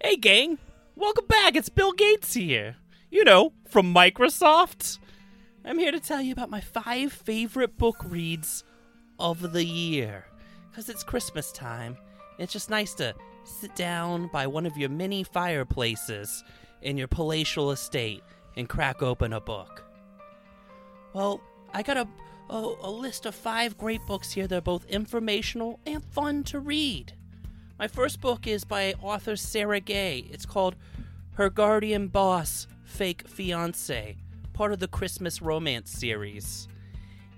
Hey, gang. Welcome back. It's Bill Gates here. You know, from Microsoft. I'm here to tell you about my five favorite book reads of the year. Because it's Christmas time. It's just nice to sit down by one of your many fireplaces in your palatial estate and crack open a book. Well, I got a, a, a list of five great books here that are both informational and fun to read. My first book is by author Sarah Gay. It's called Her Guardian Boss Fake Fiance, part of the Christmas Romance series.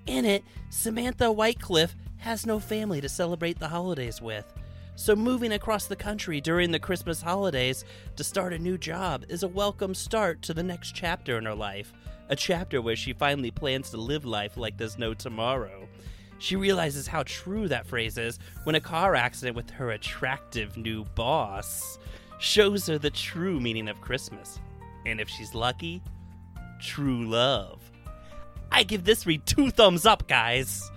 In it, Samantha Whitecliff has no family to celebrate the holidays with. So, moving across the country during the Christmas holidays to start a new job is a welcome start to the next chapter in her life. A chapter where she finally plans to live life like there's no tomorrow. She realizes how true that phrase is when a car accident with her attractive new boss shows her the true meaning of Christmas. And if she's lucky, true love. I give this read two thumbs up, guys.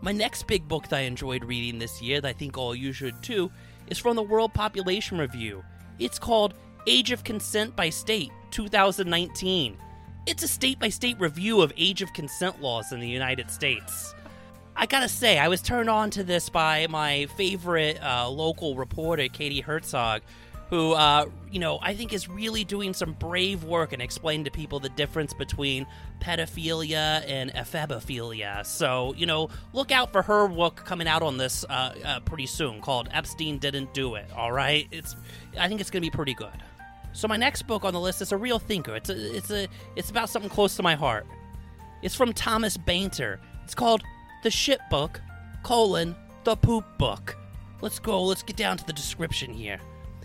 My next big book that I enjoyed reading this year, that I think all you should too, is from the World Population Review. It's called Age of Consent by State 2019. It's a state by state review of age of consent laws in the United States. I gotta say, I was turned on to this by my favorite uh, local reporter, Katie Herzog, who, uh, you know, I think is really doing some brave work and explaining to people the difference between pedophilia and ephebophilia. So, you know, look out for her book coming out on this uh, uh, pretty soon called Epstein Didn't Do It, all right? It's, I think it's gonna be pretty good. So my next book on the list is a real thinker. It's a, it's a, it's about something close to my heart. It's from Thomas Bainter. It's called the shit book, colon, the poop book. Let's go, let's get down to the description here.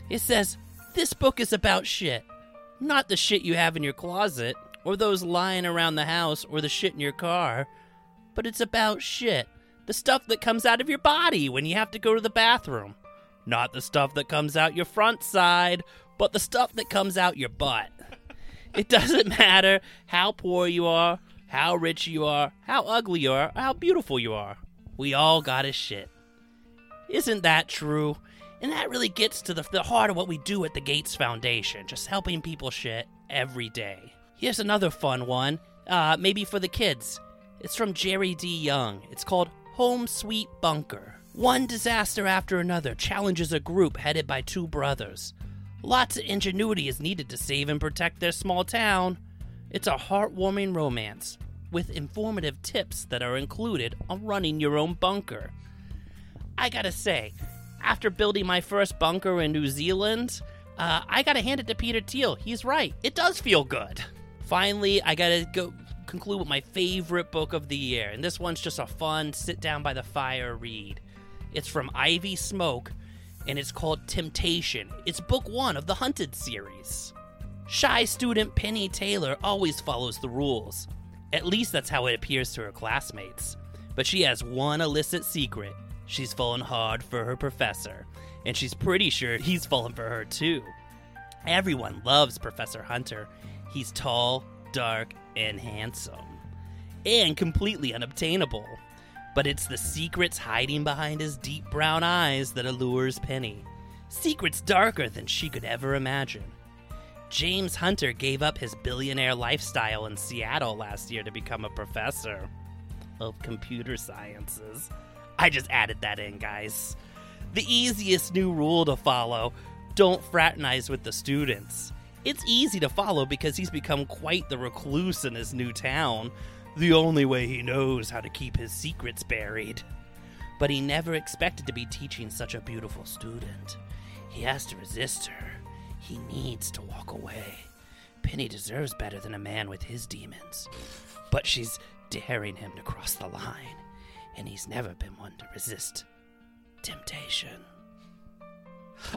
It says, This book is about shit. Not the shit you have in your closet, or those lying around the house, or the shit in your car. But it's about shit. The stuff that comes out of your body when you have to go to the bathroom. Not the stuff that comes out your front side, but the stuff that comes out your butt. It doesn't matter how poor you are, how rich you are, how ugly you are, how beautiful you are. We all got a shit. Isn't that true? And that really gets to the, the heart of what we do at the Gates Foundation, just helping people shit every day. Here's another fun one, uh, maybe for the kids. It's from Jerry D. Young. It's called Home Sweet Bunker. One disaster after another challenges a group headed by two brothers. Lots of ingenuity is needed to save and protect their small town. It's a heartwarming romance with informative tips that are included on running your own bunker. I gotta say, after building my first bunker in New Zealand, uh, I gotta hand it to Peter Thiel. He's right. It does feel good. Finally, I gotta go conclude with my favorite book of the year, and this one's just a fun sit down by the fire read. It's from Ivy Smoke, and it's called Temptation. It's book one of the Hunted series. Shy student Penny Taylor always follows the rules. At least that's how it appears to her classmates. But she has one illicit secret. She's fallen hard for her professor, and she's pretty sure he's fallen for her too. Everyone loves Professor Hunter. He's tall, dark, and handsome, and completely unobtainable. But it's the secrets hiding behind his deep brown eyes that allures Penny. Secrets darker than she could ever imagine. James Hunter gave up his billionaire lifestyle in Seattle last year to become a professor of computer sciences. I just added that in, guys. The easiest new rule to follow don't fraternize with the students. It's easy to follow because he's become quite the recluse in his new town, the only way he knows how to keep his secrets buried. But he never expected to be teaching such a beautiful student. He has to resist her. He needs to walk away. Penny deserves better than a man with his demons. But she's daring him to cross the line, and he's never been one to resist temptation.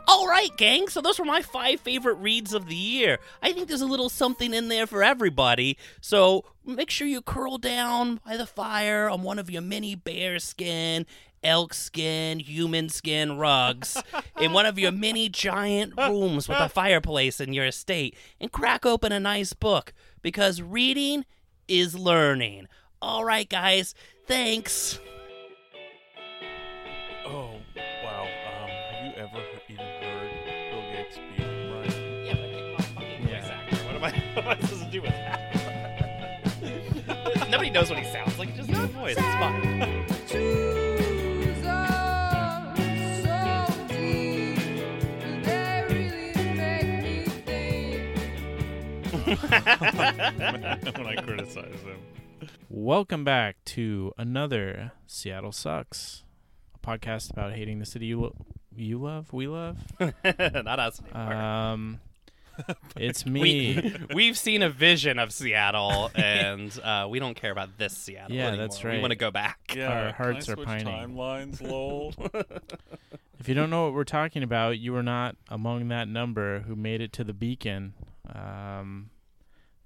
All right, gang. So those were my five favorite reads of the year. I think there's a little something in there for everybody. So make sure you curl down by the fire on one of your mini bear skin, elk skin, human skin rugs in one of your mini giant rooms with a fireplace in your estate and crack open a nice book because reading is learning. All right, guys. Thanks. Oh, wow. Um, have you ever even heard Bill Gates speak? Right? Yeah, but fucking yeah. voice actor. What am I, what am I supposed to do with that? Nobody knows what he sounds like. It's just his voice. It's fine. when I criticize them. Welcome back to another Seattle Sucks, a podcast about hating the city you lo- you love, we love. Not us anymore. Um, it's me. we we've seen a vision of Seattle, and uh, we don't care about this Seattle. Yeah, anymore. that's We right. want to go back. Yeah, Our can hearts I are switch pining. Timelines, lol. if you don't know what we're talking about, you were not among that number who made it to the Beacon um,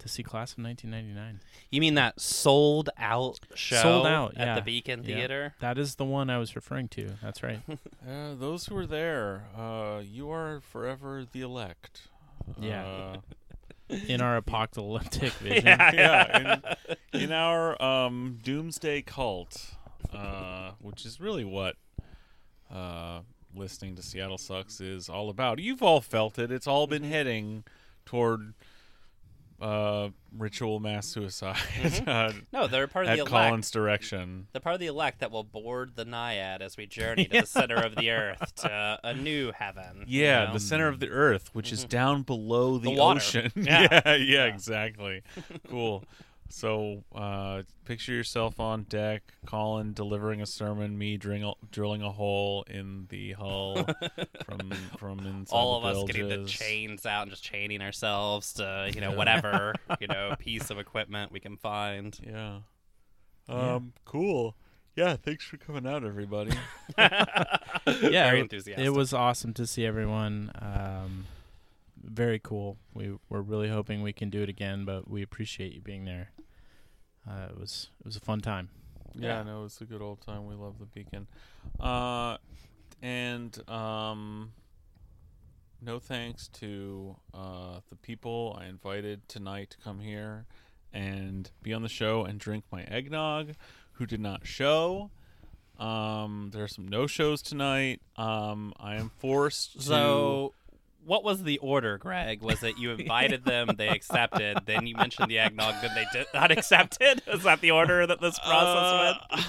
to see Class of 1999. You mean that sold out show Sold out, at yeah. the Beacon Yeah. Theater? That is the one I was referring to. That's right. uh, those who were there, uh, you are forever the elect. Yeah. Uh, In our apocalyptic vision. yeah. In, in our um, doomsday cult, uh, which is really what uh, listening to Seattle Sucks is all about. You've all felt it. It's all been heading toward uh, ritual mass suicide uh, No, they're part of the elect. Colin's direction. They're part of the elect that will board the Naiad as we journey to the center of the earth to a new heaven. Yeah, Down the center of the earth, which is down below the, The ocean. Yeah. yeah, yeah, exactly. cool. So, uh, picture yourself on deck, Colin delivering a sermon, me drilling, drilling a hole in the hull from from inside All the of us getting the chains out and just chaining ourselves to, you know, whatever, you know, piece of equipment we can find. Yeah. Yeah. Um. Cool. Yeah. Thanks for coming out, everybody. yeah, Very it- enthusiastic. It was awesome to see everyone. Um, very cool. We we're really hoping we can do it again, but we appreciate you being there. Uh, it was it was a fun time. Yeah, Yeah. no, it's a good old time. We love the beacon. Uh, and um, no thanks to uh, the people I invited tonight to come here and be on the show and drink my eggnog, who did not show. Um, there are some no shows tonight. Um, I am forced to. So, what was the order, Greg? Was it you invited them, they accepted, then you mentioned the eggnog, then they did not accept it? Is that the order that this process went?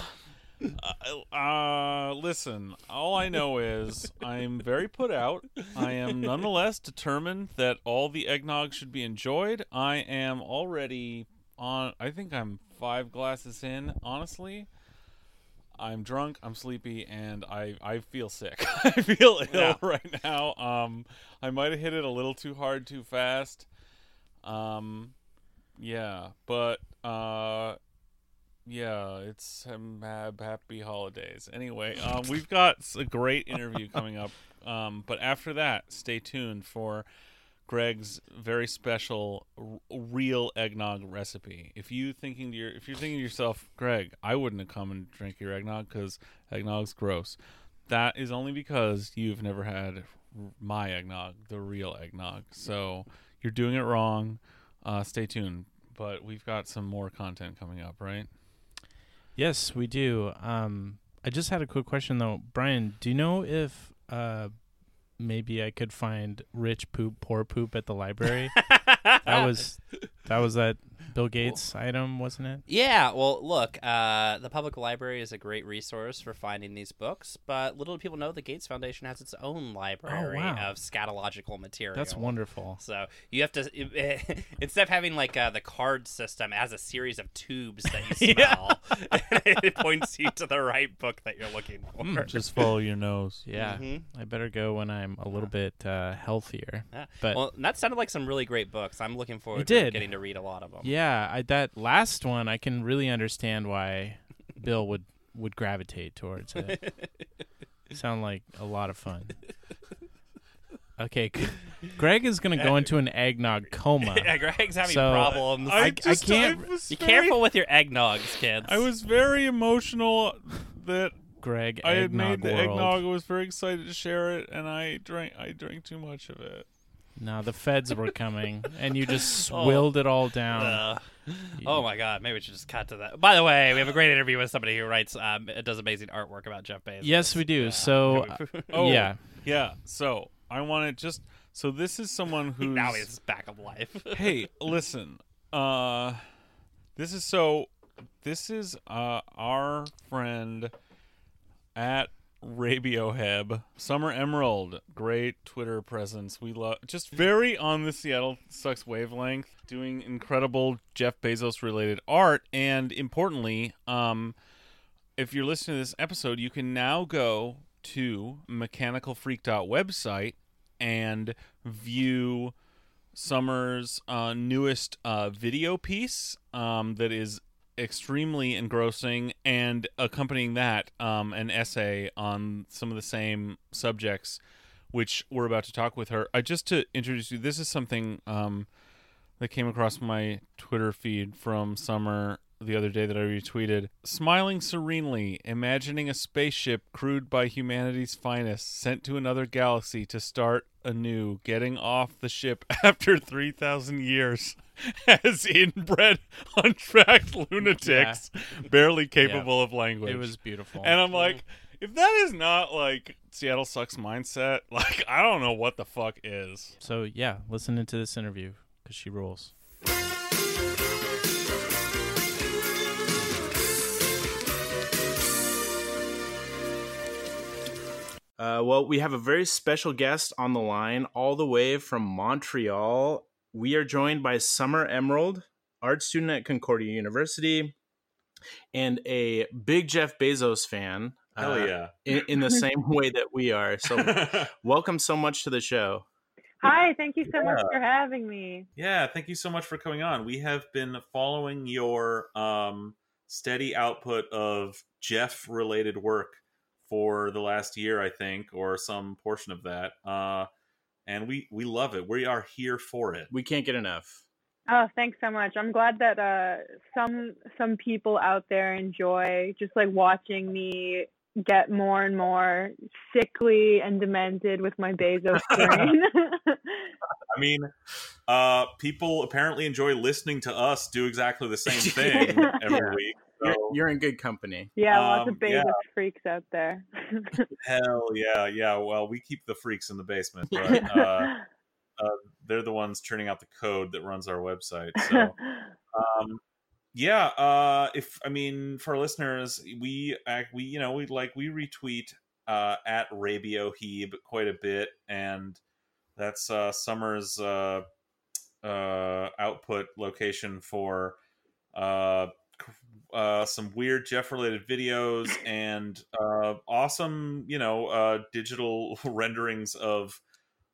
Uh, uh, listen, all I know is I'm very put out. I am nonetheless determined that all the eggnog should be enjoyed. I am already on, I think I'm five glasses in, honestly. I'm drunk, I'm sleepy, and I, I feel sick. I feel ill Yeah. right now. Um, I might have hit it a little too hard, too fast. Um, yeah, but uh, yeah, it's um, happy holidays. Anyway, um, we've got a great interview coming up. Um, but after that, stay tuned for Greg's very special r- real eggnog recipe. If you thinking to your, if you're thinking to yourself, Greg, I wouldn't have come and drink your eggnog because eggnog's gross. That is only because you've never had my eggnog, the real eggnog. So you're doing it wrong. Uh, stay tuned. But we've got some more content coming up, right? Yes, we do. Um, I just had a quick question though, Brian. Do you know if uh, maybe I could find rich poop, poor poop at the library? that was that was that Bill Gates item, wasn't it? Yeah, well, look, uh, the public library is a great resource for finding these books, but little do people know the Gates Foundation has its own library Oh, wow. of scatological material. That's wonderful. So you have to instead of having like uh, the card system, as a series of tubes that you smell. and it points you to the right book that you're looking for. Mm, Just follow your nose. Yeah, Mhm. I better go when I'm a little bit uh, healthier. Yeah. But well, that sounded like some really great books. I'm looking forward It to did. getting to read a lot of them. yeah, I, that last one I can really understand why Bill would would gravitate towards it. Sound like a lot of fun. Okay, Greg is gonna go into an eggnog coma. yeah, Greg's having So- problems. I- I can't- was Be very- careful with your eggnogs, kids. I was very emotional that Greg, I had eggnog made the world. eggnog. I was very excited to share it, and I drank. I drank too much of it. No, the feds were coming, and you just Oh. swilled it all down. Ugh. Oh my god, maybe we should just cut to that. By the way, we have a great interview with somebody who writes, um, does amazing artwork about Jeff Bezos. Yes, we do. Yeah. So, Oh, yeah, Yeah. So I want to just So this is someone who's now he's back of life. hey, listen. Uh this is so this is uh our friend at Rabioheb, Summer Emerald, great Twitter presence. We love just very on the Seattle Sucks wavelength, doing incredible Jeff Bezos related art, and importantly, um, if you're listening to this episode, you can now go to Freak website and view Summer's uh, newest uh, video piece um, that is extremely engrossing, and accompanying that, um, an essay on some of the same subjects, which we're about to talk with her. I just to introduce you, this is something um, that came across my Twitter feed from Summer the other day that I retweeted. Smiling serenely, imagining a spaceship crewed by humanity's finest, sent to another galaxy to start anew, getting off the ship after 3,000 years as inbred, untracked lunatics, barely capable of language. It was beautiful. And I'm like, if that is not like Seattle sucks mindset, like I don't know what the fuck is. so yeah, listen into this interview because she rules. Uh, well, we have a very special guest on the line, all the way from Montreal. We are joined by Summer Emerald, art student at Concordia University, and a big Jeff Bezos fan. Hell uh, yeah. in, in the same way that we are. So, welcome so much to the show. Hi, thank you so much for having me. yeah, thank you so much for coming on. We have been following your um, steady output of Jeff related work for the last year, I think, or some portion of that. Uh, and we, we love it. We are here for it. We can't get enough. Oh, thanks so much. I'm glad that uh, some some people out there enjoy just like watching me get more and more sickly and demented with my Bezos brain. I mean, uh, people apparently enjoy listening to us do exactly the same thing every week. You're, you're in good company. yeah, lots Um, of Bezos yeah. freaks out there. hell yeah, yeah. Well, we keep the freaks in the basement, but uh, uh, they're the ones churning out the code that runs our website. So. um yeah uh if i mean for listeners we act we you know we like we retweet uh at rabio heeb quite a bit and that's uh summer's uh uh output location for uh c- uh some weird jeff related videos and uh awesome you know uh digital renderings of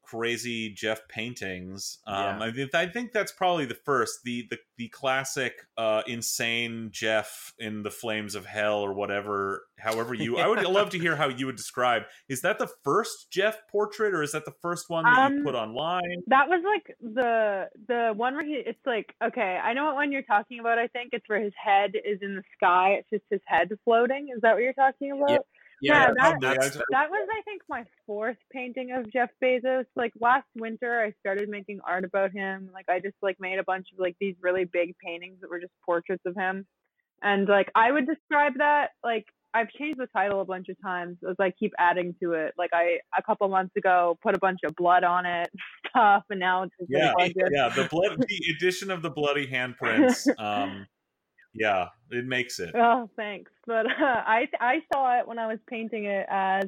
crazy Jeff paintings. Um, Yeah. I, think, I think that's probably the first, the the, the classic uh, insane Jeff in the flames of hell or whatever. However, you, I would love to hear how you would describe. Is that the first Jeff portrait, or is that the first one that you Um, put online? That was like the the one where he it's like okay, I know what one you're talking about. I think it's where his head is in the sky. It's just his head floating. Is that what you're talking about? Yeah, that- that's- That was I think my fourth painting of Jeff Bezos. Like last winter I started making art about him. Like I just like made a bunch of like these really big paintings that were just portraits of him. And like I would describe that like I've changed the title a bunch of times as I keep adding to it. Like I a couple months ago put a bunch of blood on it stuff and now it's just yeah, a bunch of yeah. The blood, the addition of the bloody handprints. Um, yeah, it makes it. Oh, thanks. But uh, I I saw it when I was painting it as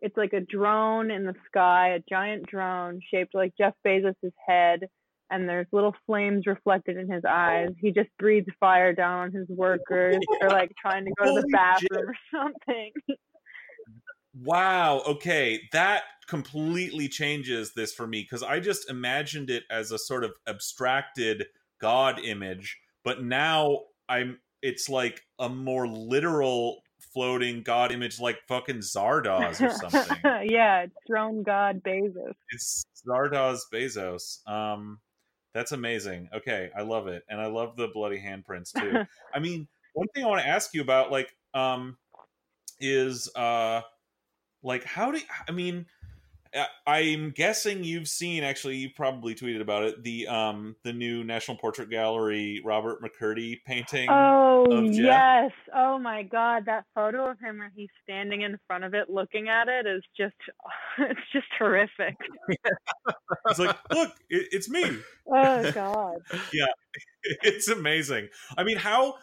it's like a drone in the sky, a giant drone shaped like Jeff Bezos' head, and there's little flames reflected in his eyes. He just breathes fire down on his workers or like trying to go to the bathroom or something. Wow. Okay, that completely changes this for me because I just imagined it as a sort of abstracted god image, but now I'm. It's like a more literal floating god image, like fucking Zardoz or something. yeah, it's drone god Bezos. it's Zardoz Bezos. Um, that's amazing. Okay, I love it, and I love the bloody handprints too. I mean, one thing I want to ask you about, like, um, is uh, like how do I mean, I'm guessing you've seen. Actually, you probably tweeted about it. The um the new National Portrait Gallery Robert McCurdy painting. Oh yes! Oh my God, that photo of him where he's standing in front of it, looking at it, is just it's just horrific. It's like, look, it, it's me. Oh God. Yeah, it's amazing. I mean, how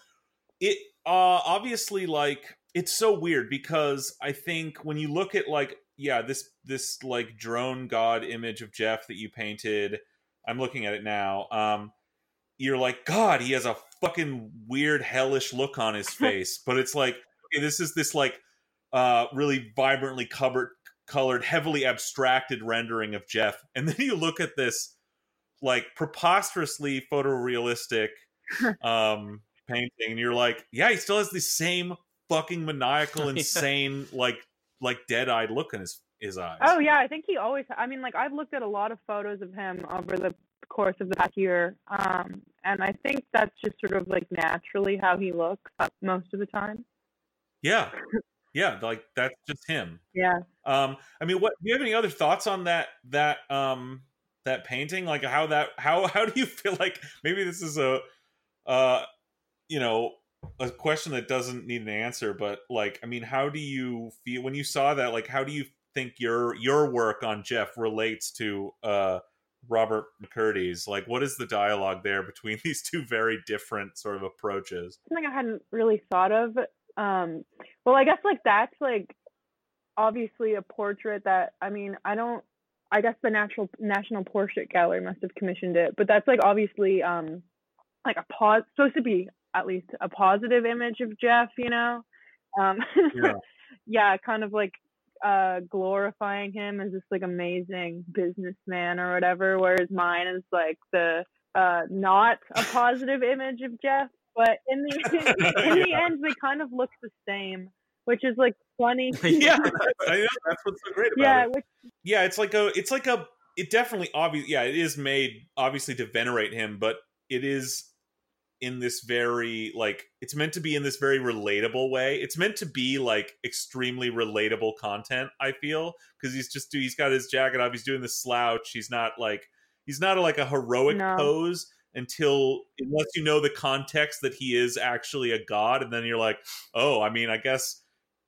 it uh obviously like it's so weird because I think when you look at like yeah, this this like drone god image of Jeff that you painted, I'm looking at it now. Um you're like, God, he has a fucking weird hellish look on his face. but it's like, okay, this is this like uh really vibrantly covered colored, heavily abstracted rendering of Jeff. And then you look at this like preposterously photorealistic um painting and you're like yeah he still has the same fucking maniacal insane like like dead-eyed look in his his eyes Oh yeah, I think he always. I mean, like I've looked at a lot of photos of him over the course of the past year, um, and I think that's just sort of like naturally how he looks uh, most of the time. yeah yeah like that's just him Yeah. um i mean what do you have any other thoughts on that that um that painting like how that how how do you feel like maybe this is a uh you know a question that doesn't need an answer but like i mean how do you feel when you saw that like how do you think your your work on jeff relates to uh robert mccurdy's like what is the dialogue there between these two very different sort of approaches something I hadn't really thought of. Um, well, I guess like that's like obviously a portrait that I mean I don't. I guess the Natural National Portrait Gallery must have commissioned it, but that's like obviously um like a pause supposed to be at least a positive image of Jeff, you know. Um, Yeah. yeah, kind of like uh glorifying him as this like amazing businessman or whatever, whereas mine is like the uh not a positive image of Jeff. But in the in the end they kind of look the same, which is like funny. yeah that's, that's what's so great about yeah, it which yeah it's like a it's like a it definitely obvious yeah it is made obviously to venerate him but it is in this very like it's meant to be in this very relatable way. It's meant to be like extremely relatable content i feel because he's just he's got his jacket off he's doing the slouch. He's not like he's not like a heroic No. pose until unless you know the context that he is actually a god and then you're like oh i mean i guess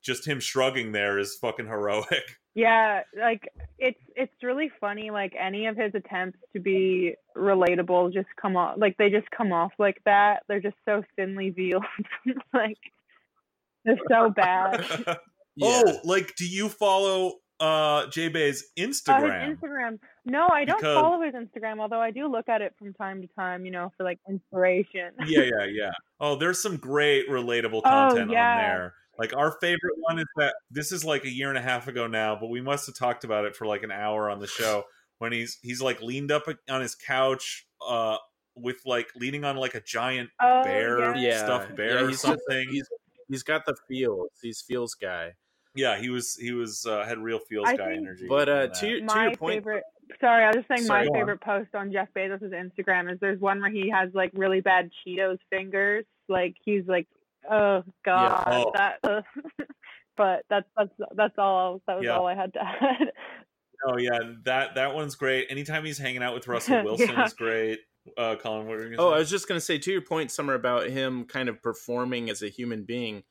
just him shrugging there is fucking heroic Yeah, like it's it's really funny. Like any of his attempts to be relatable just come off like they just come off like that. They're just so thinly veiled. like they're so bad. Yeah. Oh, like do you follow uh J Bay's Uh, Instagram? his Instagram. No, I don't Because- follow his Instagram, although I do look at it from time to time, you know, for like inspiration. yeah, yeah, yeah. Oh, there's some great relatable Oh, content yeah. on there. Like our favorite one is that this is like a year and a half ago now, but we must have talked about it for like an hour on the show when he's he's like leaned up on his couch uh with like leaning on like a giant Oh, bear yeah. Yeah. stuffed bear Yeah, or he's- something. He's he's got the feels. He's feels guy. yeah, he was he was uh, had real feels I guy think- energy. But uh, on to your, to my your point, favorite sorry i was just saying Sorry, my go on. favorite post on jeff bezos' instagram is there's one where he has like really bad cheetos fingers like he's like oh god Oh. that ugh. but that's that's that's all that was Yeah. all i had to add Oh yeah, that that one's great. Anytime he's hanging out with Russell Wilson Yeah. is great. Uh, Colin, what were you Oh, say? I was just going to say to your point, Summer, about him kind of performing as a human being.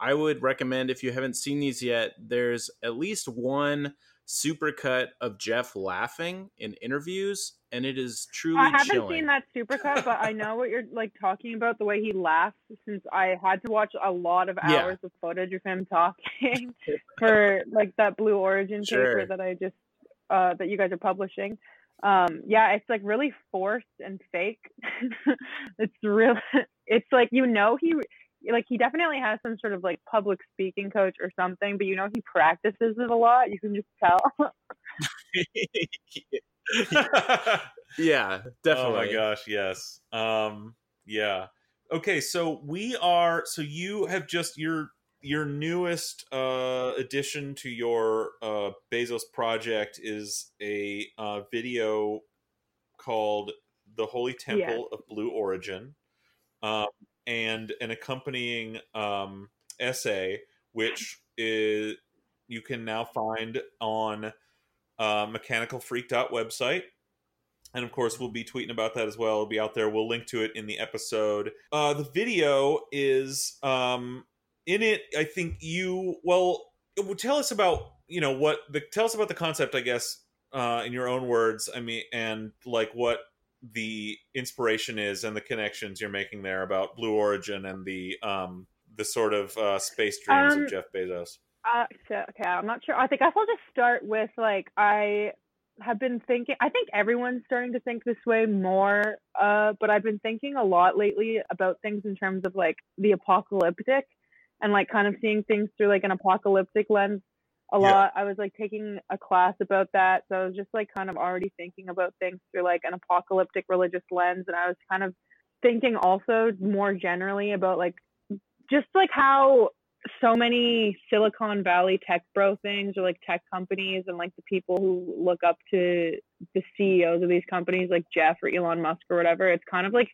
I would recommend if you haven't seen these yet, there's at least one supercut of Jeff laughing in interviews, and it is truly i haven't chilling. seen that supercut but i know what you're like talking about the way he laughs since i had to watch a lot of Yeah. hours of footage of him talking for like that blue origin Sure. paper that i just uh that you guys are publishing um yeah it's like really forced and fake it's real it's like you know he like he definitely has some sort of like public speaking coach or something but you know he practices it a lot you can just tell yeah, definitely. Oh my gosh, yes. Um yeah. Okay, so we are so you have just your your newest uh addition to your uh Bezos project is a uh video called The Holy Temple of Blue Origin. Um and an accompanying um essay which is you can now find on uh, Mechanical Freak website. And of course, we'll be tweeting about that as well. It'll be out there. We'll link to it in the episode. Uh, the video is um, in it. I think you well tell us about you know what the tell us about the concept. I guess uh, in your own words. I mean, and like what the inspiration is and the connections you're making there about Blue Origin and the um, the sort of uh, space dreams Um, of Jeff Bezos. Uh, so, okay, I'm not sure. I think I'll just start with like I have been thinking. I think everyone's starting to think this way more. Uh, but I've been thinking a lot lately about things in terms of like the apocalyptic, and like kind of seeing things through like an apocalyptic lens. A Yeah. lot. I was like taking a class about that, so I was just like kind of already thinking about things through like an apocalyptic religious lens, and I was kind of thinking also more generally about like just like how so many Silicon Valley tech bro things or like tech companies and like the people who look up to the CEOs of these companies like Jeff or Elon Musk or whatever. It's kind of like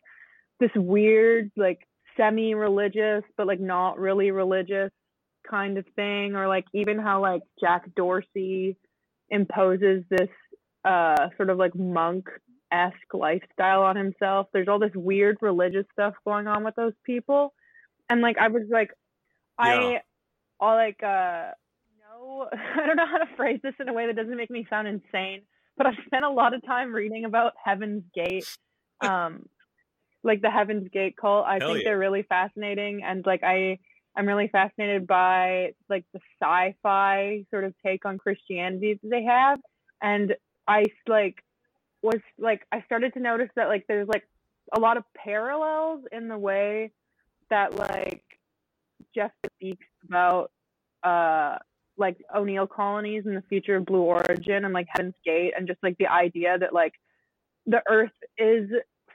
this weird, like semi religious, but like not really religious kind of thing. Or like even how like Jack Dorsey imposes this uh sort of like monk esque lifestyle on himself. There's all this weird religious stuff going on with those people. And like I was like I all like uh no I don't know how to phrase this in a way that doesn't make me sound insane, but I've spent a lot of time reading about Heaven's Gate. Um like the Heaven's Gate cult. I Hell think yeah. they're really fascinating and like I I'm really fascinated by like the sci-fi sort of take on Christianity that they have. And I like was like I started to notice that like there's like a lot of parallels in the way that like Jeff speaks about uh like O'Neill colonies and the future of Blue Origin and like Heaven's Gate and just like the idea that like the Earth is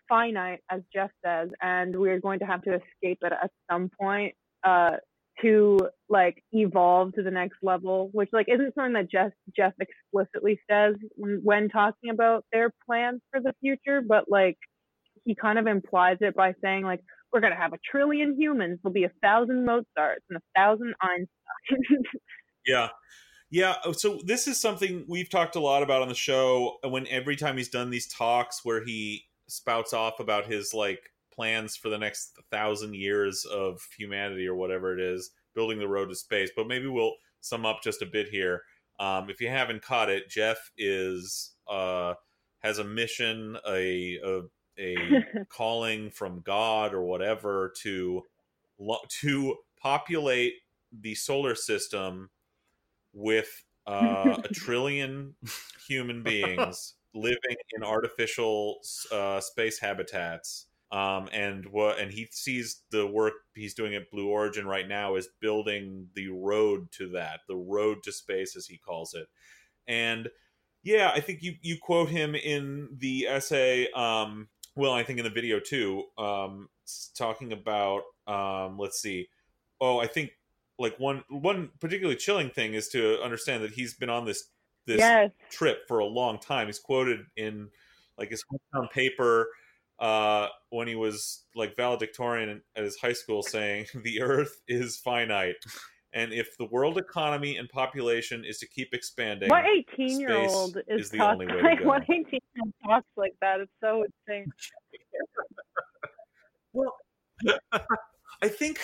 finite, as Jeff says, and we're going to have to escape it at some point uh to like evolve to the next level, which like isn't something that Jeff Jeff explicitly says when, when talking about their plans for the future, but like he kind of implies it by saying like we're gonna have a trillion humans, there'll be a thousand Mozarts and a thousand Einsteins. Yeah. Yeah, oh, so this is something we've talked a lot about on the show when every time he's done these talks where he spouts off about his like plans for the next thousand years of humanity or whatever it is, building the road to space. But maybe we'll sum up just a bit here. Um, if you haven't caught it, Jeff is uh, has a mission, a a, a calling from God or whatever to to populate the solar system with uh, a trillion human beings living in artificial uh, space habitats. Um, and what and he sees the work he's doing at Blue Origin right now is building the road to that, the road to space as he calls it. And yeah, I think you you quote him in the essay. Um, well, I think in the video too, um, talking about um, let's see. Oh, I think like one one particularly chilling thing is to understand that he's been on this this yes. trip for a long time. He's quoted in like his hometown paper uh, when he was like valedictorian at his high school, saying the Earth is finite, and if the world economy and population is to keep expanding, What eighteen year old is, is the talk- only way to like go. what eighteen year old talks like that? It's so insane. Well I think,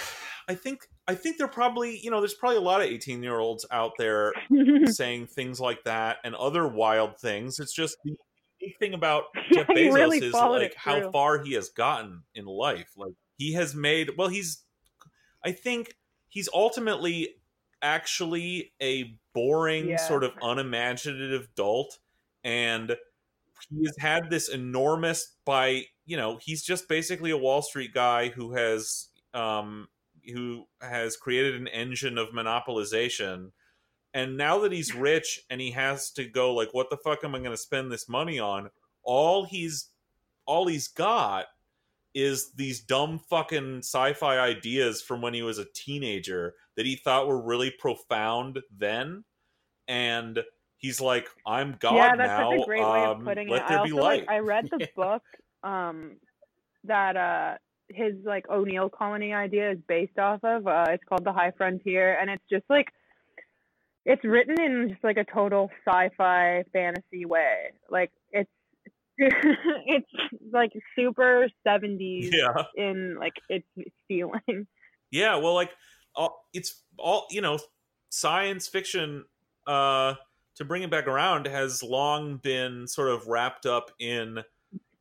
I think, I think they're probably you know there's probably a lot of 18 year olds out there saying things like that and other wild things. It's just the thing about Jeff Yeah, Bezos really is like how far he has gotten in life. Like he has made well, he's I think he's ultimately actually a boring, Yeah. sort of unimaginative dolt. And he has had this enormous by you know, he's just basically a Wall Street guy who has um who has created an engine of monopolization and now that he's rich and he has to go like what the fuck am i going to spend this money on all he's all he's got is these dumb fucking sci-fi ideas from when he was a teenager that he thought were really profound then and he's like i'm god yeah, that's now such a great way of um, putting let it. there I be also light like I read the book um that uh his like O'Neill colony idea is based off of. Uh it's called The High Frontier and it's just like it's written in just like a total sci-fi fantasy way. Like it's it's like super 70s Yeah. in like its feeling. Yeah, well, like all, it's all you know, science fiction. Uh, to bring it back around, has long been sort of wrapped up in,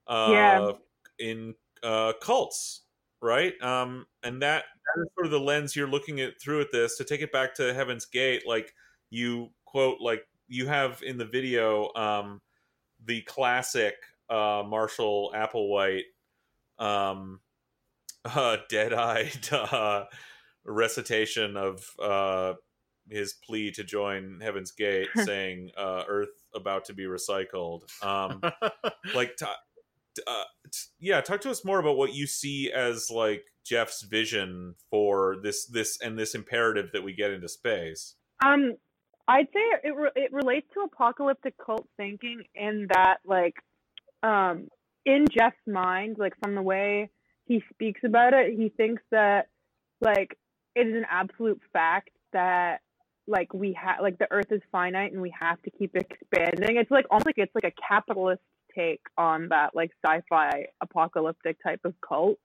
uh, Yeah. in uh, cults, right? Um, and that that is sort of the lens you're looking at through at this. To take it back to Heaven's Gate, like you quote, like you have in the video, um, the classic uh, Marshall Applewhite. Um, uh, dead-eyed uh, recitation of uh, his plea to join Heaven's Gate, saying uh, "Earth about to be recycled." Um, like, t- uh, t- yeah, talk to us more about what you see as like Jeff's vision for this, this, and this imperative that we get into space. Um, I'd say it re- it relates to apocalyptic cult thinking in that like, um, in Jeff's mind, like from the way he speaks about it, he thinks that like it is an absolute fact that like we have like the Earth is finite and we have to keep expanding. It's like almost like it's like a capitalist take on that like sci-fi apocalyptic type of cult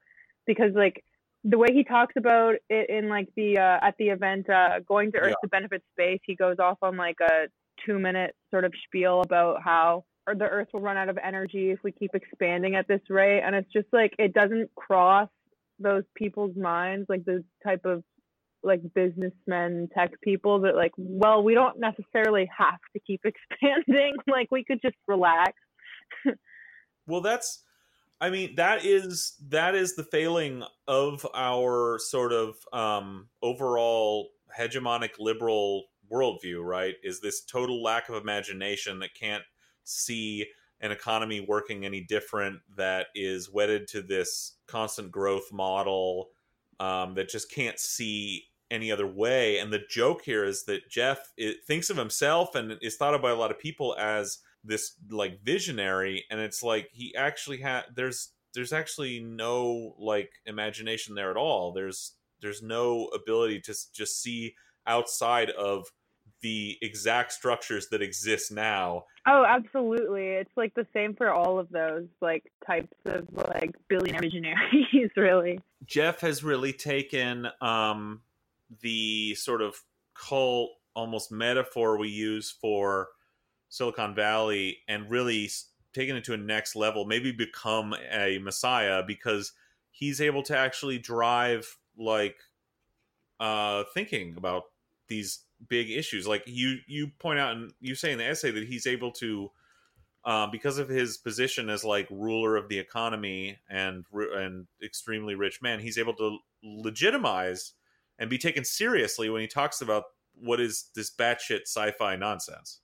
because like the way he talks about it in like the uh, at the event uh, going to Earth Yeah. to benefit space, he goes off on like a two minute sort of spiel about how or the Earth will run out of energy if we keep expanding at this rate, and it's just like it doesn't cross those people's minds, like the type of like businessmen, tech people that like, well, we don't necessarily have to keep expanding. like we could just relax. Well, that's I mean that is that is the failing of our sort of um, overall hegemonic liberal worldview, right? Is this total lack of imagination that can't see an economy working any different that is wedded to this constant growth model um, that just can't see any other way. And the joke here is that Jeff it, thinks of himself and is thought of by a lot of people as this like visionary, and it's like he actually had there's there's actually no like imagination there at all. There's there's no ability to just see outside of the exact structures that exist now Oh, absolutely. It's like the same for all of those like types of like billionaire visionaries, really. Jeff has really taken um, the sort of cult almost metaphor we use for Silicon Valley and really taken it to a next level, maybe become a messiah because he's able to actually drive like uh, thinking about these big issues. Like you you point out and you say in the essay that he's able to um, because of his position as like ruler of the economy and and extremely rich man, he's able to legitimize and be taken seriously when he talks about what is this batshit sci-fi nonsense.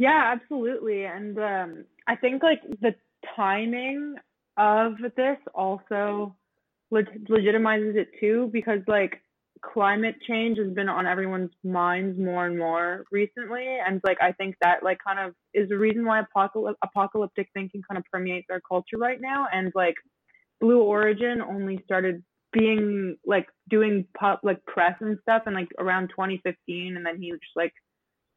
Yeah, absolutely. And um, I think like the timing of this also leg- legitimizes it too, because like climate change has been on everyone's minds more and more recently, and like I think that like kind of is the reason why apocalyp- apocalyptic thinking kind of permeates our culture right now. And like Blue Origin only started being like doing pub like press and stuff and like around 2015, and then he just like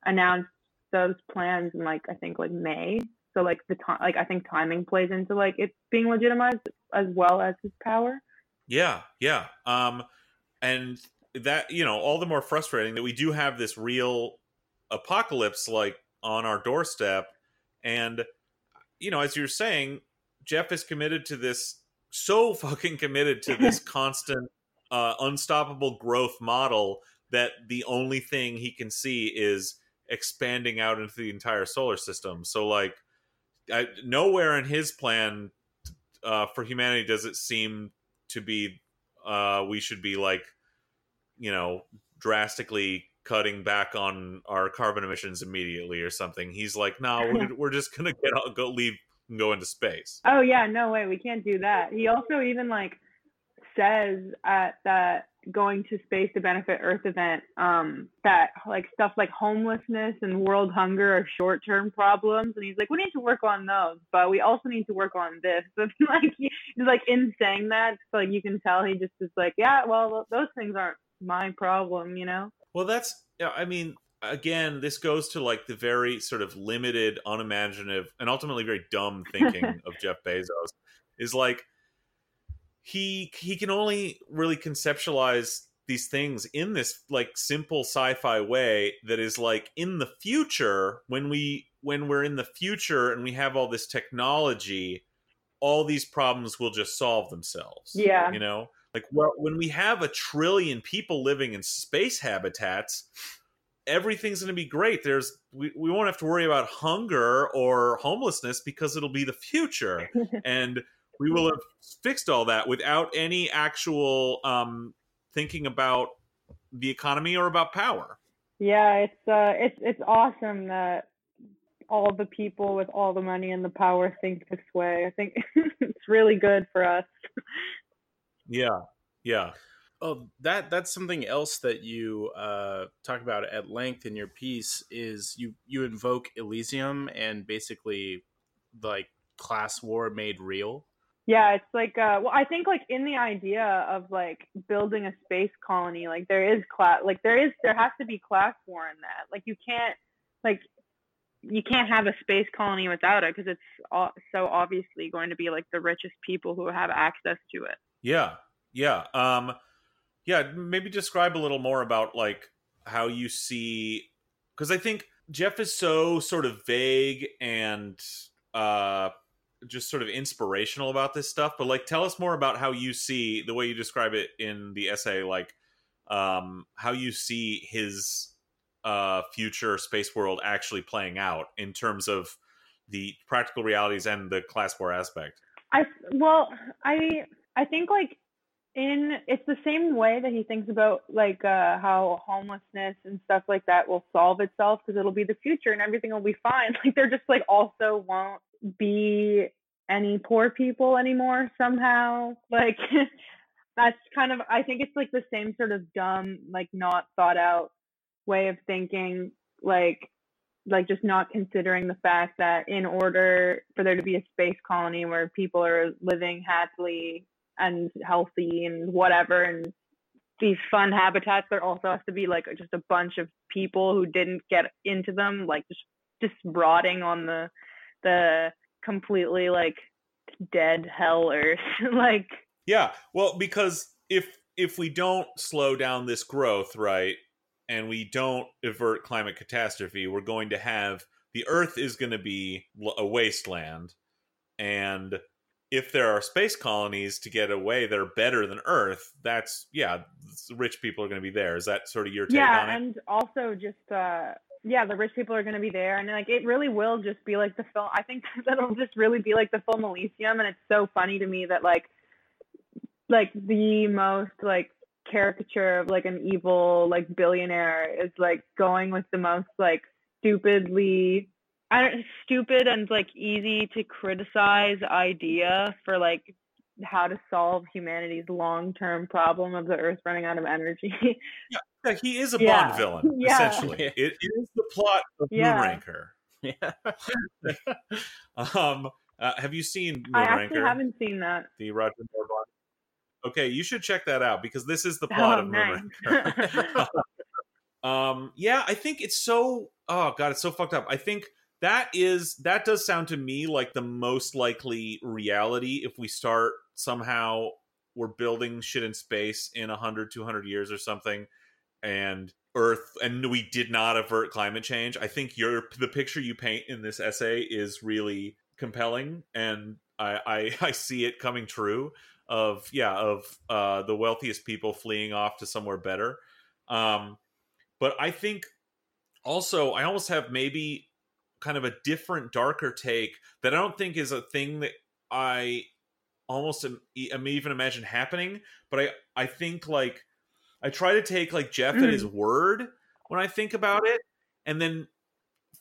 announced those plans in like I think like May. So like the time, like I think timing plays into like it being legitimized as well as his power. Yeah, yeah. Um, and that you know, all the more frustrating that we do have this real apocalypse like on our doorstep, and you know, as you're saying, Jeff is committed to this, so fucking committed to this constant, uh, unstoppable growth model that the only thing he can see is expanding out into the entire solar system. So like, I, nowhere in his plan uh, for humanity does it seem to be uh, we should be like you know drastically cutting back on our carbon emissions immediately or something he's like no we're, we're just gonna get out, go leave and go into space Oh yeah, no way, we can't do that. He also even like says at that going to space to benefit Earth event um, that like stuff like homelessness and world hunger are short term problems, and he's like, we need to work on those, but we also need to work on this. And like he's like in saying that, so like you can tell he just is like, yeah, well those things aren't my problem, you know. well that's i mean again, this goes to like the very sort of limited, unimaginative, and ultimately very dumb thinking of Jeff Bezos. Is like he he can only really conceptualize these things in this like simple sci-fi way that is like in the future when we when we're in the future and we have all this technology all these problems will just solve themselves Yeah. you know? Like well when we have a trillion people living in space habitats everything's going to be great. There's we, we won't have to worry about hunger or homelessness because it'll be the future. And we will have fixed all that without any actual um thinking about the economy or about power Yeah, it's uh, it's it's awesome that all the people with all the money and the power think this way. I think it's really good for us. yeah yeah Oh, that that's something else that you uh, talk about at length in your piece is you you invoke Elysium and basically like class war made real. Yeah, it's like uh well I think like in the idea of like building a space colony, like there is class like there is there has to be class war in that. Like you can't like you can't have a space colony without it because it's all, so obviously going to be like the richest people who have access to it. Yeah, yeah, um, yeah. Maybe describe a little more about like how you see, because I think Jeff is so sort of vague and uh, just sort of inspirational about this stuff. But like, tell us more about how you see the way you describe it in the essay, like um, how you see his uh, future space world actually playing out in terms of the practical realities and the class war aspect. I well, I I think like in it's the same way that he thinks about like uh how homelessness and stuff like that will solve itself because it'll be the future and everything will be fine. Like there just like also won't be any poor people anymore somehow. Like that's kind of I think it's like the same sort of dumb like not thought out way of thinking like like just not considering the fact that in order for there to be a space colony where people are living happily and healthy and whatever and these fun habitats there also has to be like just a bunch of people who didn't get into them like just just rotting on the the completely like dead hell earth like. Yeah, well, because if if we don't slow down this growth, right, and we don't avert climate catastrophe, we're going to have the Earth is going to be a wasteland, and if there are space colonies to get away that are better than Earth, that's yeah, rich people are going to be there. Is that sort of your take yeah on it? and also just uh yeah the rich people are going to be there and like it really will just be like the film i think that'll just really be like the film elysium and it's so funny to me that like like the most like caricature of like an evil like billionaire is like going with the most like stupidly I don't stupid and like easy to criticize idea for like how to solve humanity's long-term problem of the earth running out of energy. Yeah, he is a Yeah. Bond villain, Yeah. essentially. It, it is the plot of Yeah. Moonraker. Yeah. Um, uh, have you seen I actually haven't seen that. the Roger Moore Bond. Okay, you should check that out because this is the Oh, plot of nice. Moonraker. um, yeah, I think it's so. Oh god, it's so fucked up. I think that is that does sound to me like the most likely reality if we start somehow we're building shit in space in 100 200 years or something and earth and we did not avert climate change. I think your the picture you paint in this essay is really compelling and i i, I see it coming true of yeah of uh the wealthiest people fleeing off to somewhere better. Um but i think also i almost have maybe kind of a different darker take that i don't think is a thing that i almost am, am even imagine happening but i i think like i try to take like jeff at his word when i think about it and then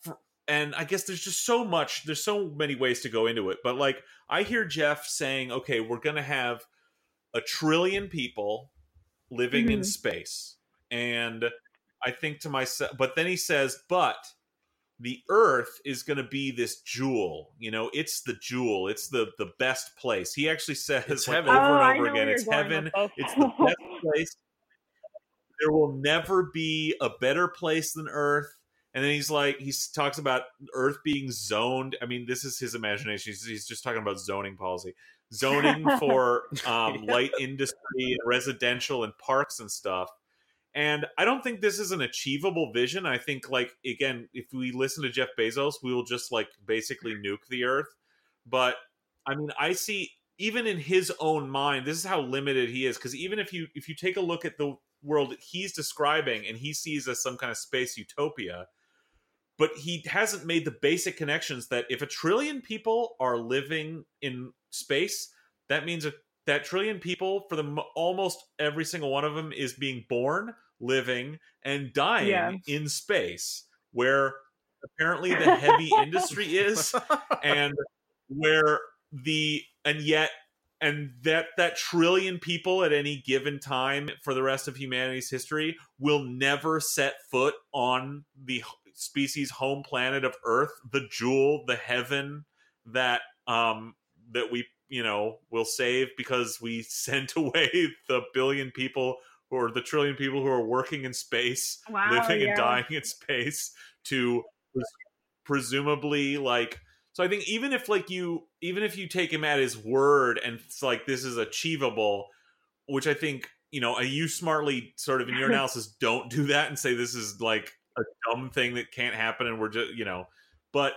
for, and i guess there's just so much there's so many ways to go into it but like i hear jeff saying okay we're gonna have a trillion people living in Mhm. space and i think to myself but then he says but the earth is going to be this jewel you know it's the jewel it's the the best place he actually says It's like, heaven. over Oh, and over again it's heaven it's the best place there will never be a better place than Earth. And then he's like, he talks about Earth being zoned. I mean, this is his imagination. He's, he's just talking about zoning policy, zoning for um, light industry and residential and parks and stuff. And I don't think this is an achievable vision. I think, like, again, if we listen to Jeff Bezos, we will just like basically mm-hmm. nuke the Earth. But I mean, I see even in his own mind, this is how limited he is. Because even if you if you take a look at the world that he's describing and he sees as some kind of space utopia, but he hasn't made the basic connections that if a trillion people are living in space, that means a, that trillion people, for the almost every single one of them, is being born, living, and dying Yeah. in space, where apparently the heavy industry is, and where the and yet and that that trillion people at any given time for the rest of humanity's history will never set foot on the species home planet of earth the jewel the heaven that um that we you know will save because we sent away the billion people or the trillion people who are working in space Wow, living yeah. and dying in space to pres- presumably like so i think even if like you even if you take him at his word and it's like this is achievable which i think you know you smartly sort of in your analysis don't do that and say this is like a dumb thing that can't happen and we're just you know but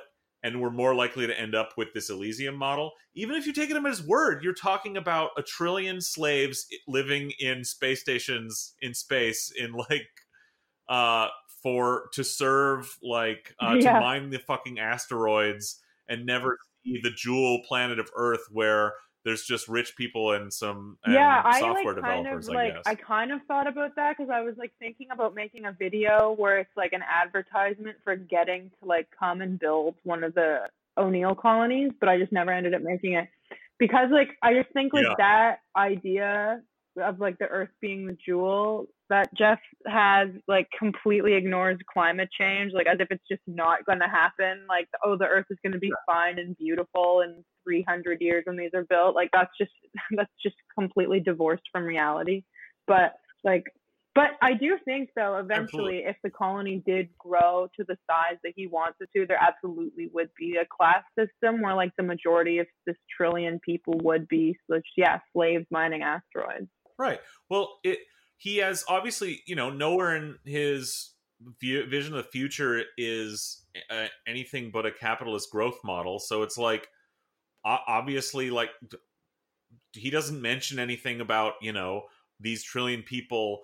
and we're more likely to end up with this elysium model even if you take him at his word you're talking about a trillion slaves living in space stations in space in like uh for to serve like uh Yeah. to mine the fucking asteroids and never see the jewel planet of earth where there's just rich people and some and yeah, I software like kind developers of i like guess I kind of thought about that because I was like thinking about making a video where it's like an advertisement for getting to like come and build one of the O'Neill colonies, but I just never ended up making it because like I just think like Yeah. that idea of like the Earth being the jewel that Jeff has like completely ignores climate change, like as if it's just not going to happen. Like oh, the Earth is going to be fine and beautiful in 300 years when these are built. Like that's just that's just completely divorced from reality. But like, but I do think though, eventually, if the colony did grow to the size that he wants it to, there absolutely would be a class system where like the majority of this trillion people would be, yeah, slaves mining asteroids. Right. Well, it he has obviously, you know, nowhere in his view, vision of the future is uh, anything but a capitalist growth model. So it's like obviously like he doesn't mention anything about, you know, these trillion people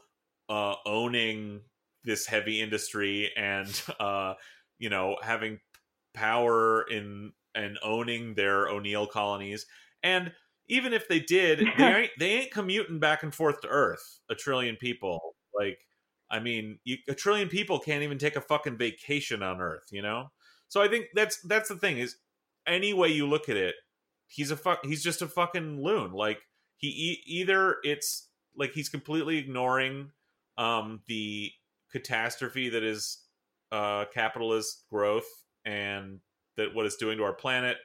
uh owning this heavy industry and uh you know, having power in and owning their O'Neill colonies. And even if they did, they ain't they ain't commuting back and forth to Earth. A trillion people, like I mean, you, a trillion people can't even take a fucking vacation on Earth, you know. So I think that's that's the thing is, any way you look at it, he's a fuck. He's just a fucking loon. Like he e- either it's like he's completely ignoring um the catastrophe that is uh capitalist growth and that what it's doing to our planet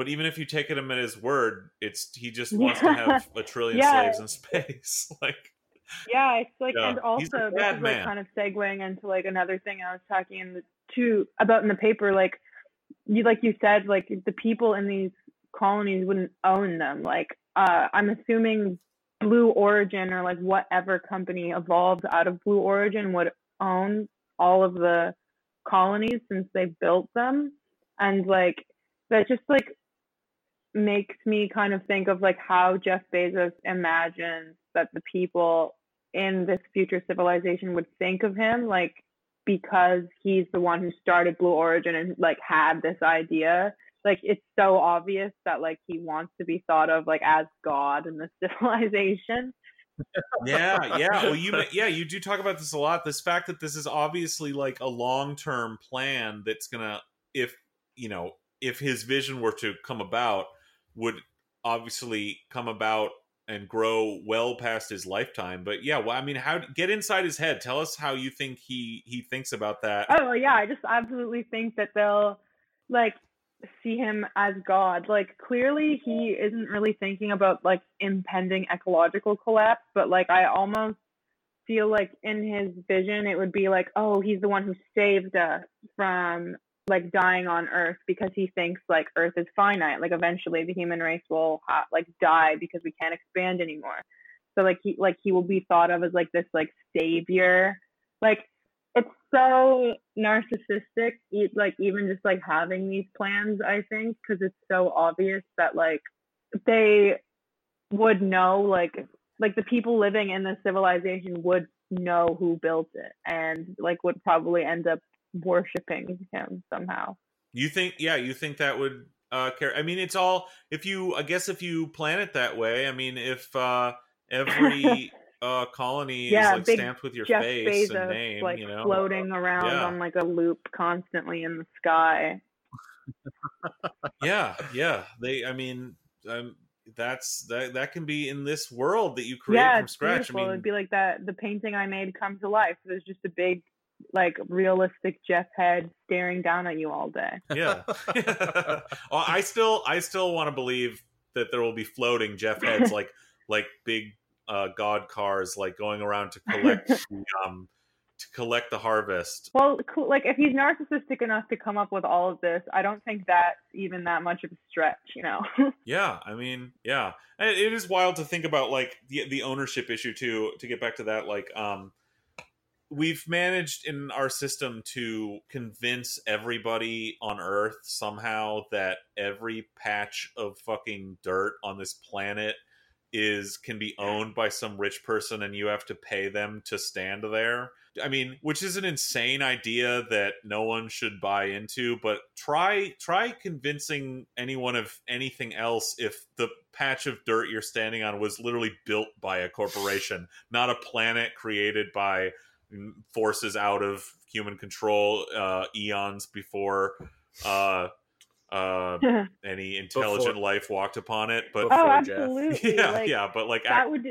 but even if you take him at his word it's he just wants to have a trillion Yeah. slaves in space like Yeah, it's like, Yeah, and also this bad is man. like kind of segueing into like another thing I was talking in the to about in the paper. Like you, like you said, like the people in these colonies wouldn't own them. Like uh, I'm assuming Blue Origin or like whatever company evolved out of Blue Origin would own all of the colonies since they built them, and like that just like makes me kind of think of like how Jeff Bezos imagines that the people in this future civilization would think of him like because he's the one who started Blue Origin and like had this idea. Like it's so obvious that like he wants to be thought of like as god in this civilization. Yeah yeah. Well you yeah you do talk about this a lot. This fact that this is obviously like a long-term plan that's gonna if you know if his vision were to come about would obviously come about and grow well past his lifetime. But yeah well i mean how get inside his head. Tell us how you think he he thinks about that. Oh yeah, I just absolutely think that they'll like see him as God. Like clearly he isn't really thinking about like impending ecological collapse, but like I almost feel like in his vision it would be like, oh, he's the one who saved us from like dying on Earth because he thinks like Earth is finite. Like eventually the human race will ha- like die because we can't expand anymore. So like he like he will be thought of as like this like savior. Like it's so narcissistic. Like even just like having these plans, I think, because it's so obvious that like they would know like like the people living in the civilization would know who built it and like would probably end up worshiping him somehow. You think, yeah, you think that would uh care? I mean, it's all if you, I guess, if you plan it that way. I mean, if uh every uh colony Yeah, is like stamped with your Jeff face and name, like you know, floating around yeah. on like a loop constantly in the sky. yeah, yeah. They, I mean, um, that's that that can be in this world that you create yeah, from scratch. beautiful. I mean, It'd be like that the painting I made come to life. There's just a big like realistic Jeff head staring down at you all day. yeah. well, I still, I still want to believe that there will be floating Jeff heads, like like big uh, god cars, like going around to collect um to collect the harvest. Well, cool. like if he's narcissistic enough to come up with all of this, I don't think that's even that much of a stretch, you know. Yeah, I mean, yeah, And it is wild to think about like the the ownership issue too. To get back to that, like, um, we've managed in our system to convince everybody on Earth somehow that every patch of fucking dirt on this planet is can be owned by some rich person and you have to pay them to stand there. I mean, which is an insane idea that no one should buy into, but try try convincing anyone of anything else if the patch of dirt you're standing on was literally built by a corporation, not a planet created by forces out of human control uh, eons before uh, uh, oh, any intelligent Before- life walked upon it. But Jeff. absolutely. yeah, like, yeah, but like that would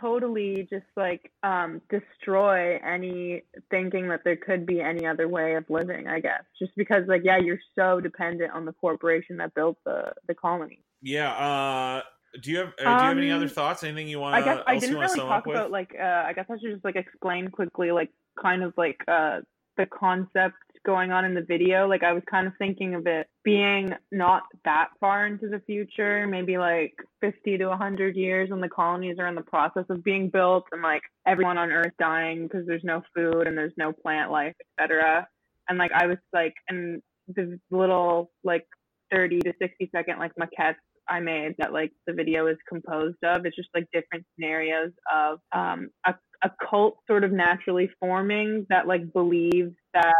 totally just like um destroy any thinking that there could be any other way of living i guess just because like yeah you're so dependent on the corporation that built the the colony Yeah. Uh, do you have uh, Do you have any Um, other thoughts? Anything you want? i guess i didn't really talk about like uh i guess i should just like explain quickly like kind of like uh the concept going on in the video like i was kind of thinking of it being not that far into the future maybe like 50 to 100 years when the colonies are in the process of being built and like everyone on earth dying because there's no food and there's no plant life etc and like i was like and the little like 30 to 60 second like maquettes I made that like the video is composed of. It's just like different scenarios of um, a, a cult sort of naturally forming that like believes that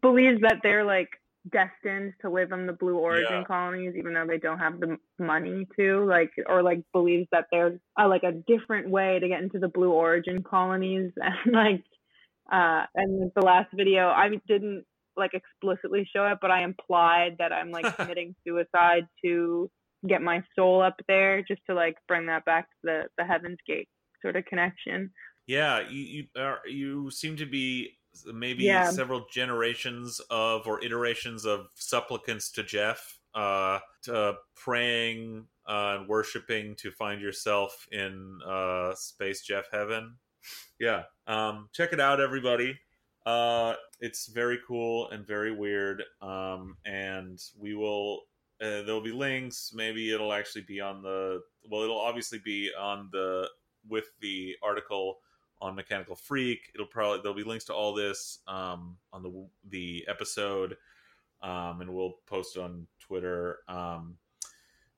believes that they're like destined to live in the blue origin Yeah. colonies even though they don't have the money to like or like believes that there's uh, like a different way to get into the blue origin colonies and like uh and the last video I didn't like explicitly show it but I implied that I'm like committing suicide to get my soul up there just to like bring that back to the the heaven's gate sort of connection Yeah, you you, are, you seem to be maybe Yeah. several generations of or iterations of supplicants to Jeff, uh, to praying uh, and worshiping to find yourself in uh, space Jeff heaven. Yeah, um, check it out, everybody. Uh, it's very cool and very weird. Um, and we will. Uh, there'll be links. Maybe it'll actually be on the. Well, it'll obviously be on the with the article on Mechanical Freak. It'll probably there'll be links to all this um, on the the episode, um, and we'll post it on Twitter. Um,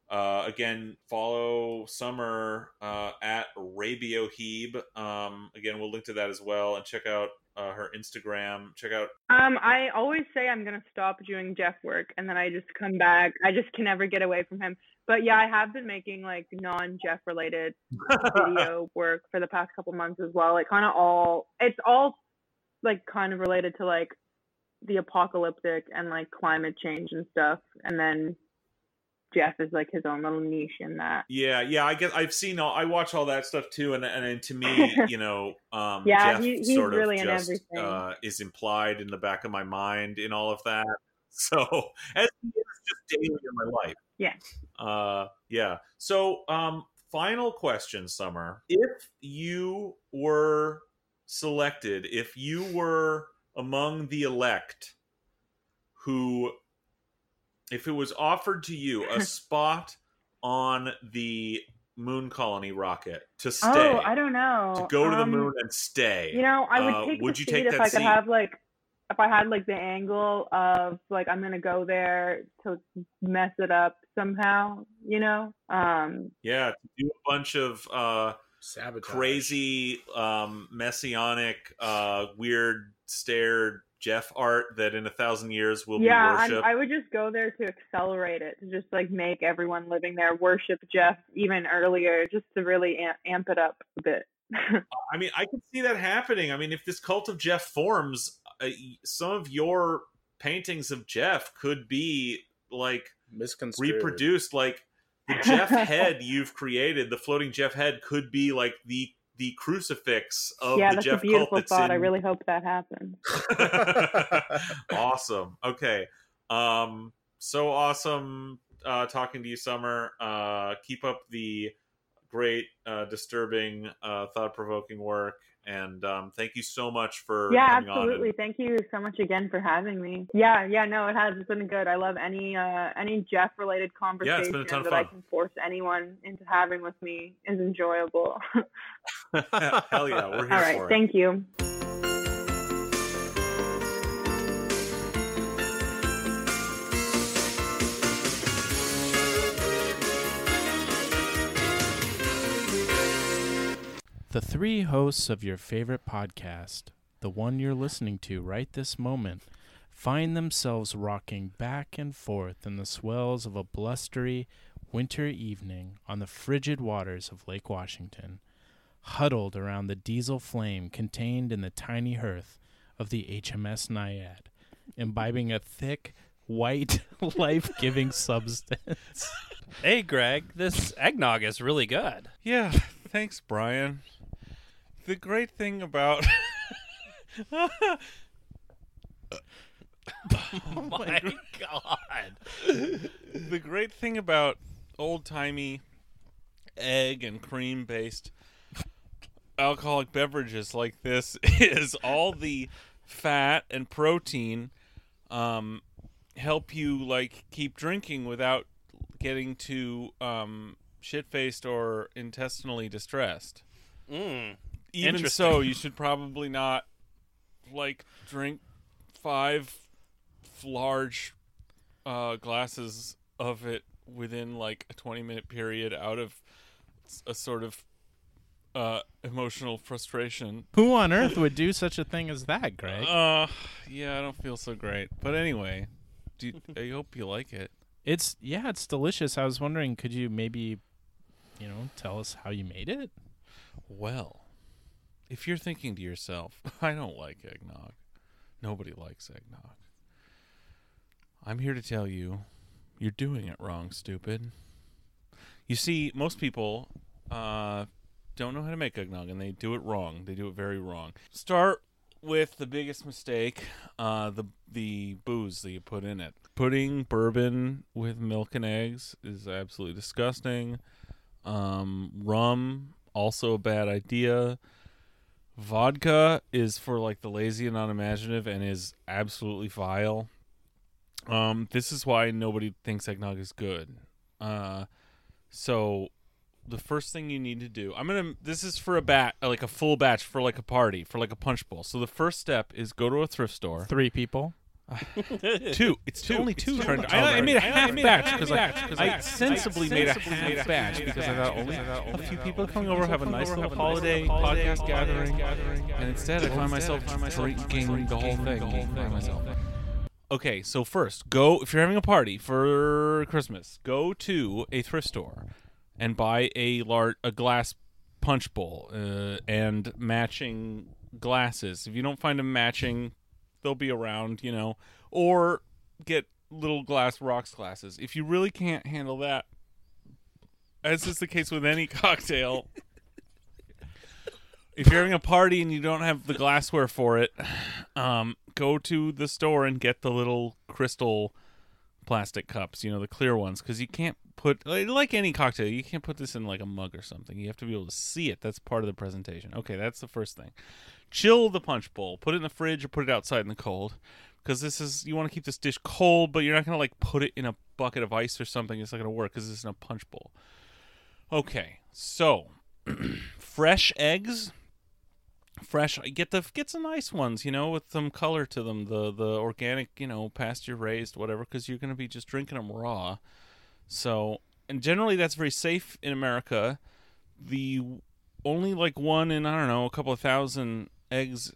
uh, again, follow Summer uh, at Rabiohebe. Um, again, we'll link to that as well, and check out uh, her Instagram. Check out um i always say i'm going to stop doing jeff work and then i just come back. I just can never get away from him. But yeah i have been making like non jeff related video work for the past couple months as well. Like kind of all it's all like kind of related to like the apocalyptic and like climate change and stuff. And then jeff is like his own little niche in that Yeah, yeah, I get. I've seen all. I watch all that stuff too, and and, and to me, you know, um, Yeah, Jeff he- he's sort of really in just everything. uh, is implied in the back of my mind in all of that. So as just daily in my life. Yeah. Uh, yeah. So, um, final question, Summer: If you were selected, if you were among the elect who, if it was offered to you a spot on the moon colony rocket to stay, Oh, I don't know. to go to the Um, moon and stay, You know, I would Uh, take would the you seat take if that I could have like if I had like the angle of like I'm gonna go there to mess it up somehow, you know? Um yeah, do a bunch of uh, Sabotage. crazy, um, messianic, uh, weird stare Jeff art that in a thousand years will yeah, be I'm, worshipped. I would just go there to accelerate it, to just like make everyone living there worship Jeff even earlier, just to really amp, amp it up a bit. I mean, I could see that happening. I mean, if this cult of Jeff forms, uh, some of your paintings of Jeff could be like Misconstrued. reproduced. Like the Jeff head you've created, the floating Jeff head could be like the the crucifix of yeah, the that's Jeff a beautiful thought. I really hope that happens. awesome. Okay. Um. So awesome. Uh, talking to you, Summer. Uh, keep up the great, uh, disturbing, uh, thought-provoking work, and um, thank you so much for yeah absolutely on. thank you so much again for having me. Yeah yeah no it has. It's been good. I love any uh any jeff related Yeah, conversation been a ton of that i can force anyone into having with me is enjoyable. Hell yeah, we're here all right thank you The three hosts of your favorite podcast, the one you're listening to right this moment, find themselves rocking back and forth in the swells of a blustery winter evening on the frigid waters of Lake Washington, huddled around the diesel flame contained in the tiny hearth of the HMS Naiad, imbibing a thick, white, life giving substance. Hey, Greg, this eggnog is really good. Yeah, thanks, Brian. The great thing about Oh my god. the great thing about old timey egg and cream based alcoholic beverages like this is all the fat and protein um, help you like keep drinking without getting too um, shit faced or intestinally distressed. Mm. Even so, you should probably not like drink five large uh, glasses of it within like a 20 minute period out of a sort of uh, emotional frustration. Who on earth would do such a thing as that, Greg? Uh, yeah, I don't feel so great. But anyway, do you, I hope you like it. It's yeah, it's delicious. I was wondering, could you maybe, you know, tell us how you made it? Well, if you're thinking to yourself, I don't like eggnog. Nobody likes eggnog. I'm here to tell you, you're doing it wrong, stupid. You see, most people uh, don't know how to make eggnog, and they do it wrong. They do it very wrong. Start with the biggest mistake: uh, the the booze that you put in it. Putting bourbon with milk and eggs is absolutely disgusting. Um, rum also a bad idea. Vodka is for like the lazy and unimaginative and is absolutely vile. Um, this is why nobody thinks eggnog is good. Uh, so the first thing you need to do, I'm gonna. This is for a bat, like a full batch for like a party, for like a punch bowl. So the first step is go to a thrift store. Three people. Two. It's two. Only two. two. I, I made a half batch because I, I I sensibly made a half batch because I thought only a few people coming over have a nice little holiday podcast gathering, and instead I find myself drinking the whole thing by myself. Okay, so first, go if you're having a party for Christmas, go to a thrift store and buy a large a glass punch bowl uh, and matching glasses. If you don't find a matching, they'll be around, you know, or get little glass rocks glasses. If you really can't handle that, as is the case with any cocktail, if you're having a party and you don't have the glassware for it, um, go to the store and get the little crystal plastic cups, you know, the clear ones, because you can't put like, any cocktail. You can't put this in like a mug or something. You have to be able to see it. That's part of the presentation. Okay, that's the first thing. Chill the punch bowl. Put it in the fridge or put it outside in the cold. Because this is you want to keep this dish cold, but you're not gonna like put it in a bucket of ice or something. It's not gonna work because it's in a punch bowl. Okay, so fresh eggs fresh get the get some nice ones you know with some color to them the the organic you know pasture raised whatever because you're to be just drinking them raw so and generally that's very safe in america the only like one in i don't know a couple of thousand eggs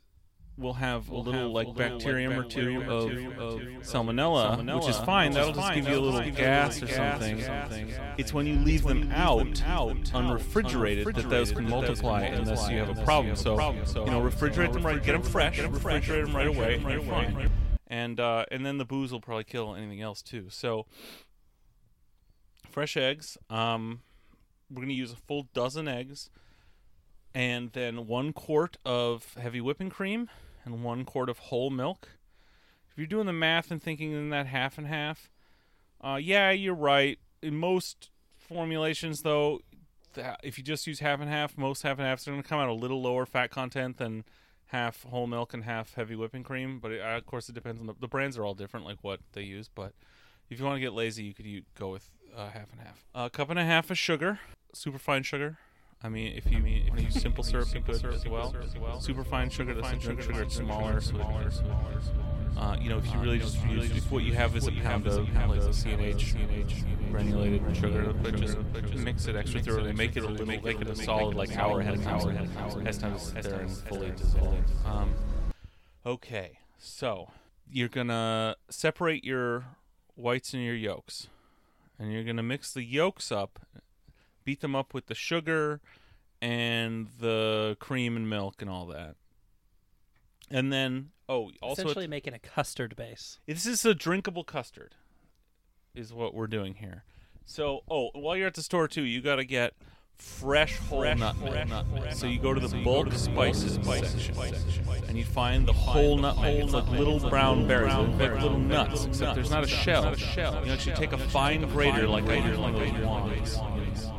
will have a little like bacterium or two of, of salmonella, which is fine. That'll just give you a little gas or something. It's when you leave them out, out unrefrigerated, that those can multiply unless you have a problem. So you know, refrigerate them right, get them fresh, refrigerate them right away, and you're fine. And uh, and then the booze will probably kill anything else too. So fresh eggs. Um, we're gonna use a full dozen eggs, and then one quart of heavy whipping cream and one quart of whole milk. If you're doing the math and thinking in that half and half, uh, yeah, you're right. In most formulations, though, th- if you just use half and half, most half and halves are going to come out a little lower fat content than half whole milk and half heavy whipping cream. But it, uh, of course, it depends on the, the brands are all different, like what they use. But if you want to get lazy, you could u- go with uh, half and half. A cup and a half of sugar, super fine sugar. I mean, if you I mean, if you use simple syrup, you could as well. Super fine sugar, that's a drink sugar, it's smaller. So uh, you know, if you really just use, if what you have is a pound of like C&H, granulated sugar, but just mix it extra thoroughly, make it a little, make it a solid like hour ahead of hour has time sit there and fully dissolve. Um, okay, so you're gonna separate your whites and your yolks, and you're gonna mix the yolks up beat them up with the sugar and the cream and milk and all that. And then, oh, also Essentially making a custard base. this is a drinkable custard, is what we're doing here. So, oh, while you're at the store too, you got to get fresh whole nutmeg. So you go to the bulk spices section, and you find the whole nutmeg. It's like little brown berries, they're like little nuts, except there's not a shell. Not a shell. You actually take a fine grater, like I use one of those wands.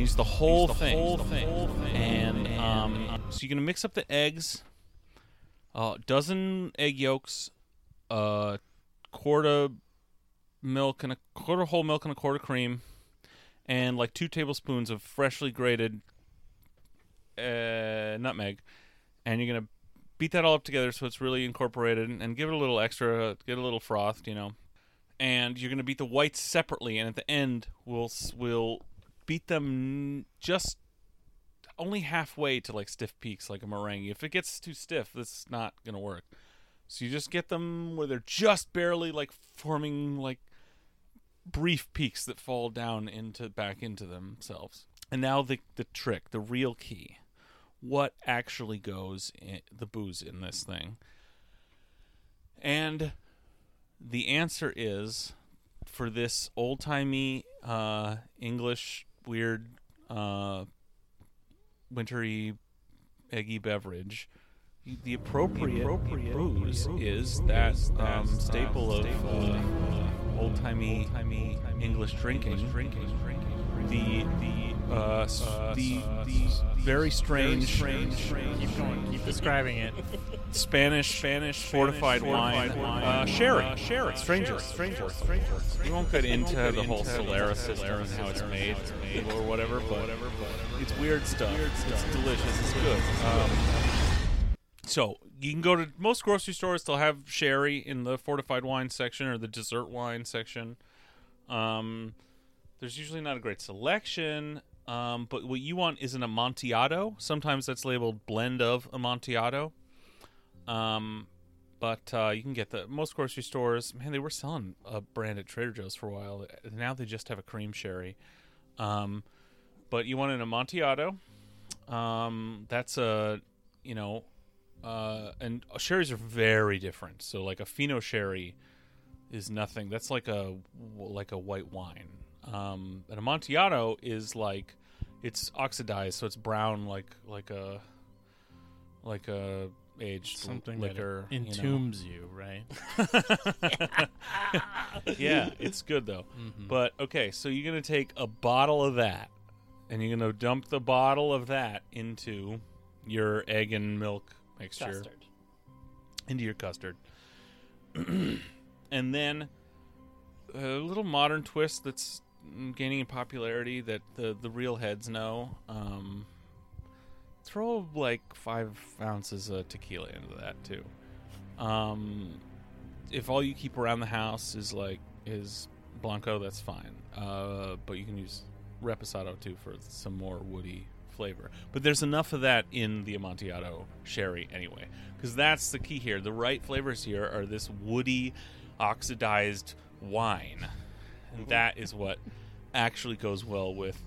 And use the whole thing. Whole thing. And um, so you're gonna mix up the eggs, a dozen egg yolks, a quart of milk and a quarter whole milk and a quart of cream, and like two tablespoons of freshly grated uh, nutmeg, and you're gonna beat that all up together so it's really incorporated, and give it a little extra, get a little frothed, you know. And you're gonna beat the whites separately, and at the end we'll we'll beat them just only halfway to like stiff peaks, like a meringue. If it gets too stiff, that's not gonna work. So you just get them where they're just barely like forming like brief peaks that fall down into back into themselves. And now the the trick, the real key. What actually goes in the booze in this thing? And the answer is for this old timey uh, English weird uh, wintry eggy beverage. The appropriate, booze is that um, staple of uh, old timey English drinking. The the uh, s- the the very strange Keep going. Keep describing it. Spanish Spanish fortified wine, uh, sherry, sherry, strangers, strangers, strangers. We won't get into the whole Solera system and how it's made or whatever, but it's weird stuff. It's delicious. It's good. Um, so you can go to most grocery stores. They'll have sherry in the fortified wine section or the dessert wine section. Um, there's usually not a great selection. Um, but what you want is an amontillado. Sometimes that's labeled blend of amontillado. Um, but uh, you can get the most grocery stores. Man, they were selling a brand at Trader Joe's for a while. Now they just have a cream sherry. Um, but you want an amontillado. Um, that's a you know, uh, and sherries are very different. So like a Fino sherry is nothing. That's like a like a white wine. Um, an amontillado is like it's oxidized, so it's brown like like a like a aged Something liquor. that you know. entombs you, right? yeah, it's good though. Mhm. But okay, so you're gonna take a bottle of that, and you're gonna dump the bottle of that into your egg and milk mixture, Custard. into your custard, and then a little modern twist that's gaining in popularity that the the real heads know. Um, throw like five ounces of tequila into that too. Um, if all you keep around the house is like is blanco, that's fine. Uh, but you can use reposado too for some more woody flavor. But there's enough of that in the Amontillado sherry anyway, because that's the key here. The right flavors here are this woody, oxidized wine, and that is what actually goes well with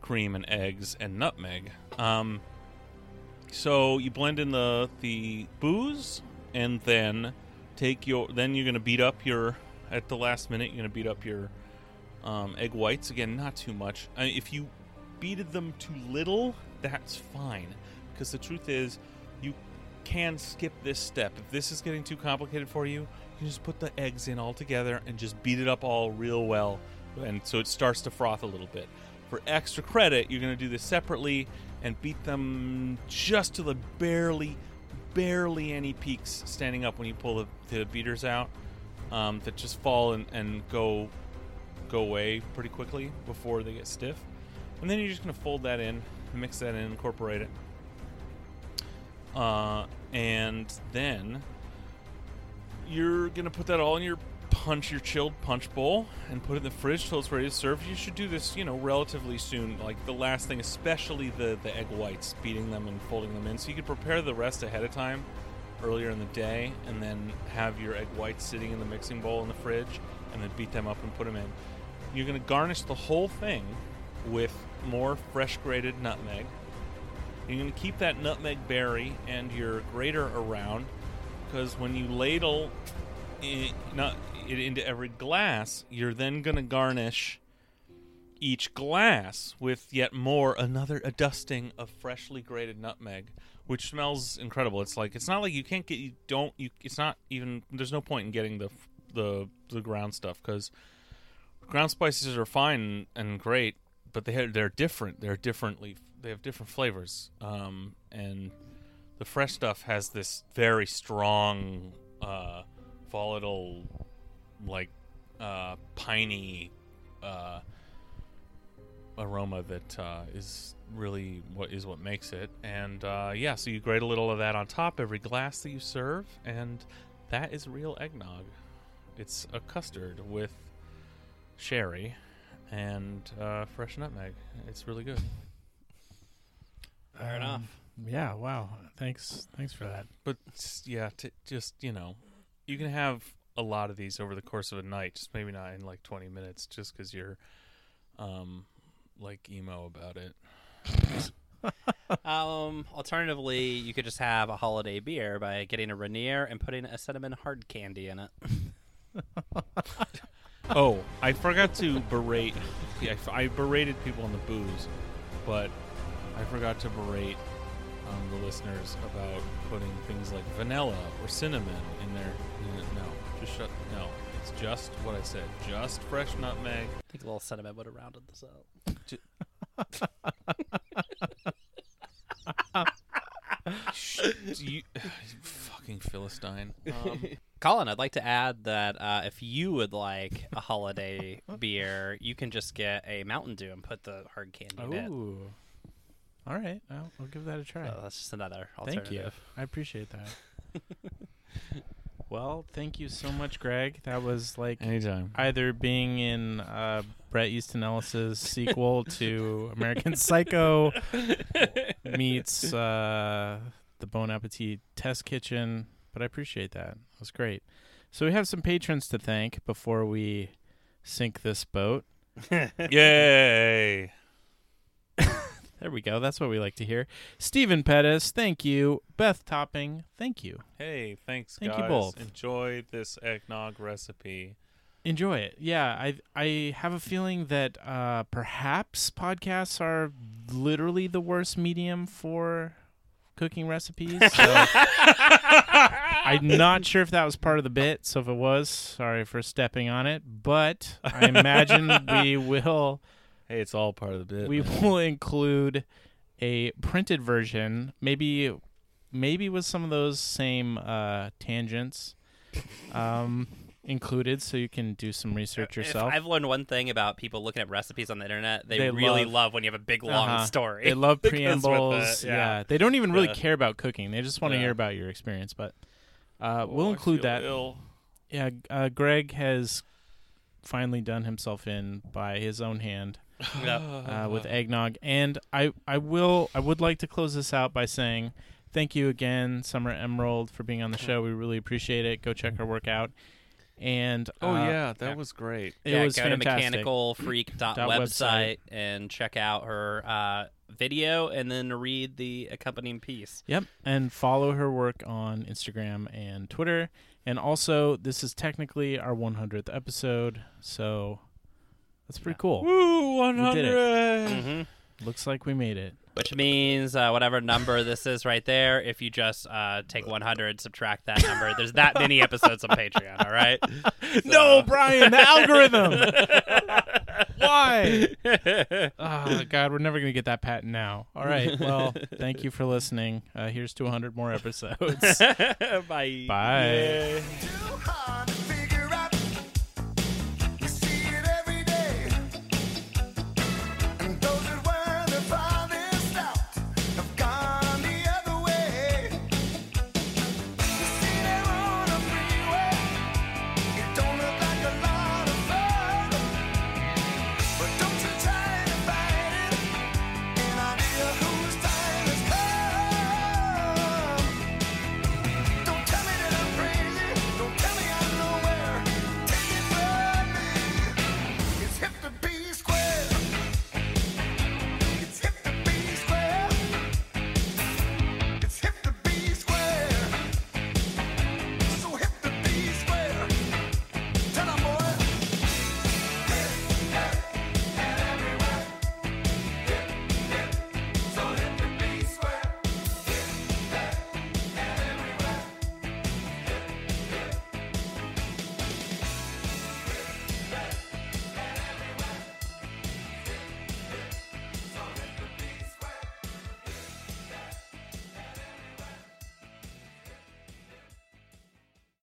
cream and eggs and nutmeg. Um, so you blend in the the booze, and then take your. Then you're gonna beat up your. At the last minute, you're gonna beat up your um, egg whites again. Not too much. I if you beated them too little, that's fine. Because the truth is, you can skip this step. If this is getting too complicated for you, you just put the eggs in all together and just beat it up all real well, and so it starts to froth a little bit. For extra credit, you're going to do this separately and beat them just to the barely, barely any peaks standing up when you pull the, the beaters out um, that just fall and, and go go away pretty quickly before they get stiff. And then you're just going to fold that in, mix that in, incorporate it. Uh, and then you're to put that all in your punch, your chilled punch bowl, and put it in the fridge till it's ready to serve. You should do this, you know, relatively soon. Like the last thing, especially the, the egg whites, beating them and folding them in. So you could prepare the rest ahead of time earlier in the day and then have your egg whites sitting in the mixing bowl in the fridge and then beat them up and put them in. You're to garnish the whole thing with more fresh grated nutmeg. You're to keep that nutmeg berry and your grater around because when you ladle it, not, it into every glass, you're then going to garnish each glass with yet more another a dusting of freshly grated nutmeg which smells incredible. It's like it's not like you can't get you don't you it's not even there's no point in getting the the the ground stuff because ground spices are fine and great but they have, they're different. They're differently they have different flavors. Um and the fresh stuff has this very strong uh volatile like uh piney uh aroma that uh, is really what is what makes it. And uh, yeah, so you grate a little of that on top every glass that you serve, and that is real eggnog. It's a custard with sherry and uh, fresh nutmeg. It's really good. Fair enough. Yeah. Wow. Thanks. Thanks for that. But yeah, t- just you know, you can have a lot of these over the course of a night. Just maybe not in like twenty minutes, just because you're um like emo about it. Um, alternatively, you could just have a holiday beer by getting a Rainier and putting a cinnamon hard candy in it. Oh, I forgot to berate. Yeah, I f- I berated people on the booze, but I forgot to berate um, the listeners about putting things like vanilla or cinnamon in there. in it. No, just shut. No, it's just what I said. Just fresh nutmeg. I think a little cinnamon would have rounded this out. Sh- you, you fucking philistine. Um, Colin, I'd like to add that uh, if you would like a holiday beer, you can just get a Mountain Dew and put the hard candy in it. Ooh. All right. I'll, I'll give that a try. So that's just another Thank you. I appreciate that. well, thank you so much, Greg. That was like anytime. either being in uh, Bret Easton Ellis's sequel to American Psycho meets uh, the Bon Appetit Test Kitchen, but I appreciate that. It was great. So we have some patrons to thank before we sink this boat. Yay! There we go. That's what we like to hear. Stephen Pettis, thank you. Beth Topping, thank you. Hey, thanks, Thank you both. Enjoy this eggnog recipe. Enjoy it. Yeah, I I have a feeling that uh, perhaps podcasts are literally the worst medium for cooking recipes. So I'm not sure if that was part of the bit. So if it was, sorry for stepping on it. But I imagine we will Hey, it's all part of the bit. we man. will include a printed version, maybe maybe with some of those same uh, tangents um, included, so you can do some research If yourself. I've learned one thing about people looking at recipes on the internet. They, They really love- love, when you have a big long Uh-huh. story. They love that with preambles. it, yeah. they don't even really Yeah. care about cooking. They just want to Yeah. hear about your experience. But uh, Oh, we'll I include that. ill. Yeah, uh, Greg has finally done himself in by his own hand Yeah. uh, with eggnog, and I I will I would like to close this out by saying thank you again, Summer Emerald, for being on the show. We really appreciate it. Go check her work out. And Oh uh, yeah, that was great. it yeah, was go fantastic. to mechanicalfreak.website website. and check out her uh, video and then read the accompanying piece. Yep, and follow her work on Instagram and Twitter. And also, this is technically our 100th episode, so that's pretty cool. Woo, one We did hundred. hmm Looks like we made it. Which means uh, whatever number this is right there, if you just uh, take 100, subtract that number, there's that many episodes on Patreon, all right? No, Brian, the algorithm. Why? Oh God, we're never gonna get that patent now. All right. Well, thank you for listening. Uh, here's to 100 more episodes. Bye. Bye. Yay.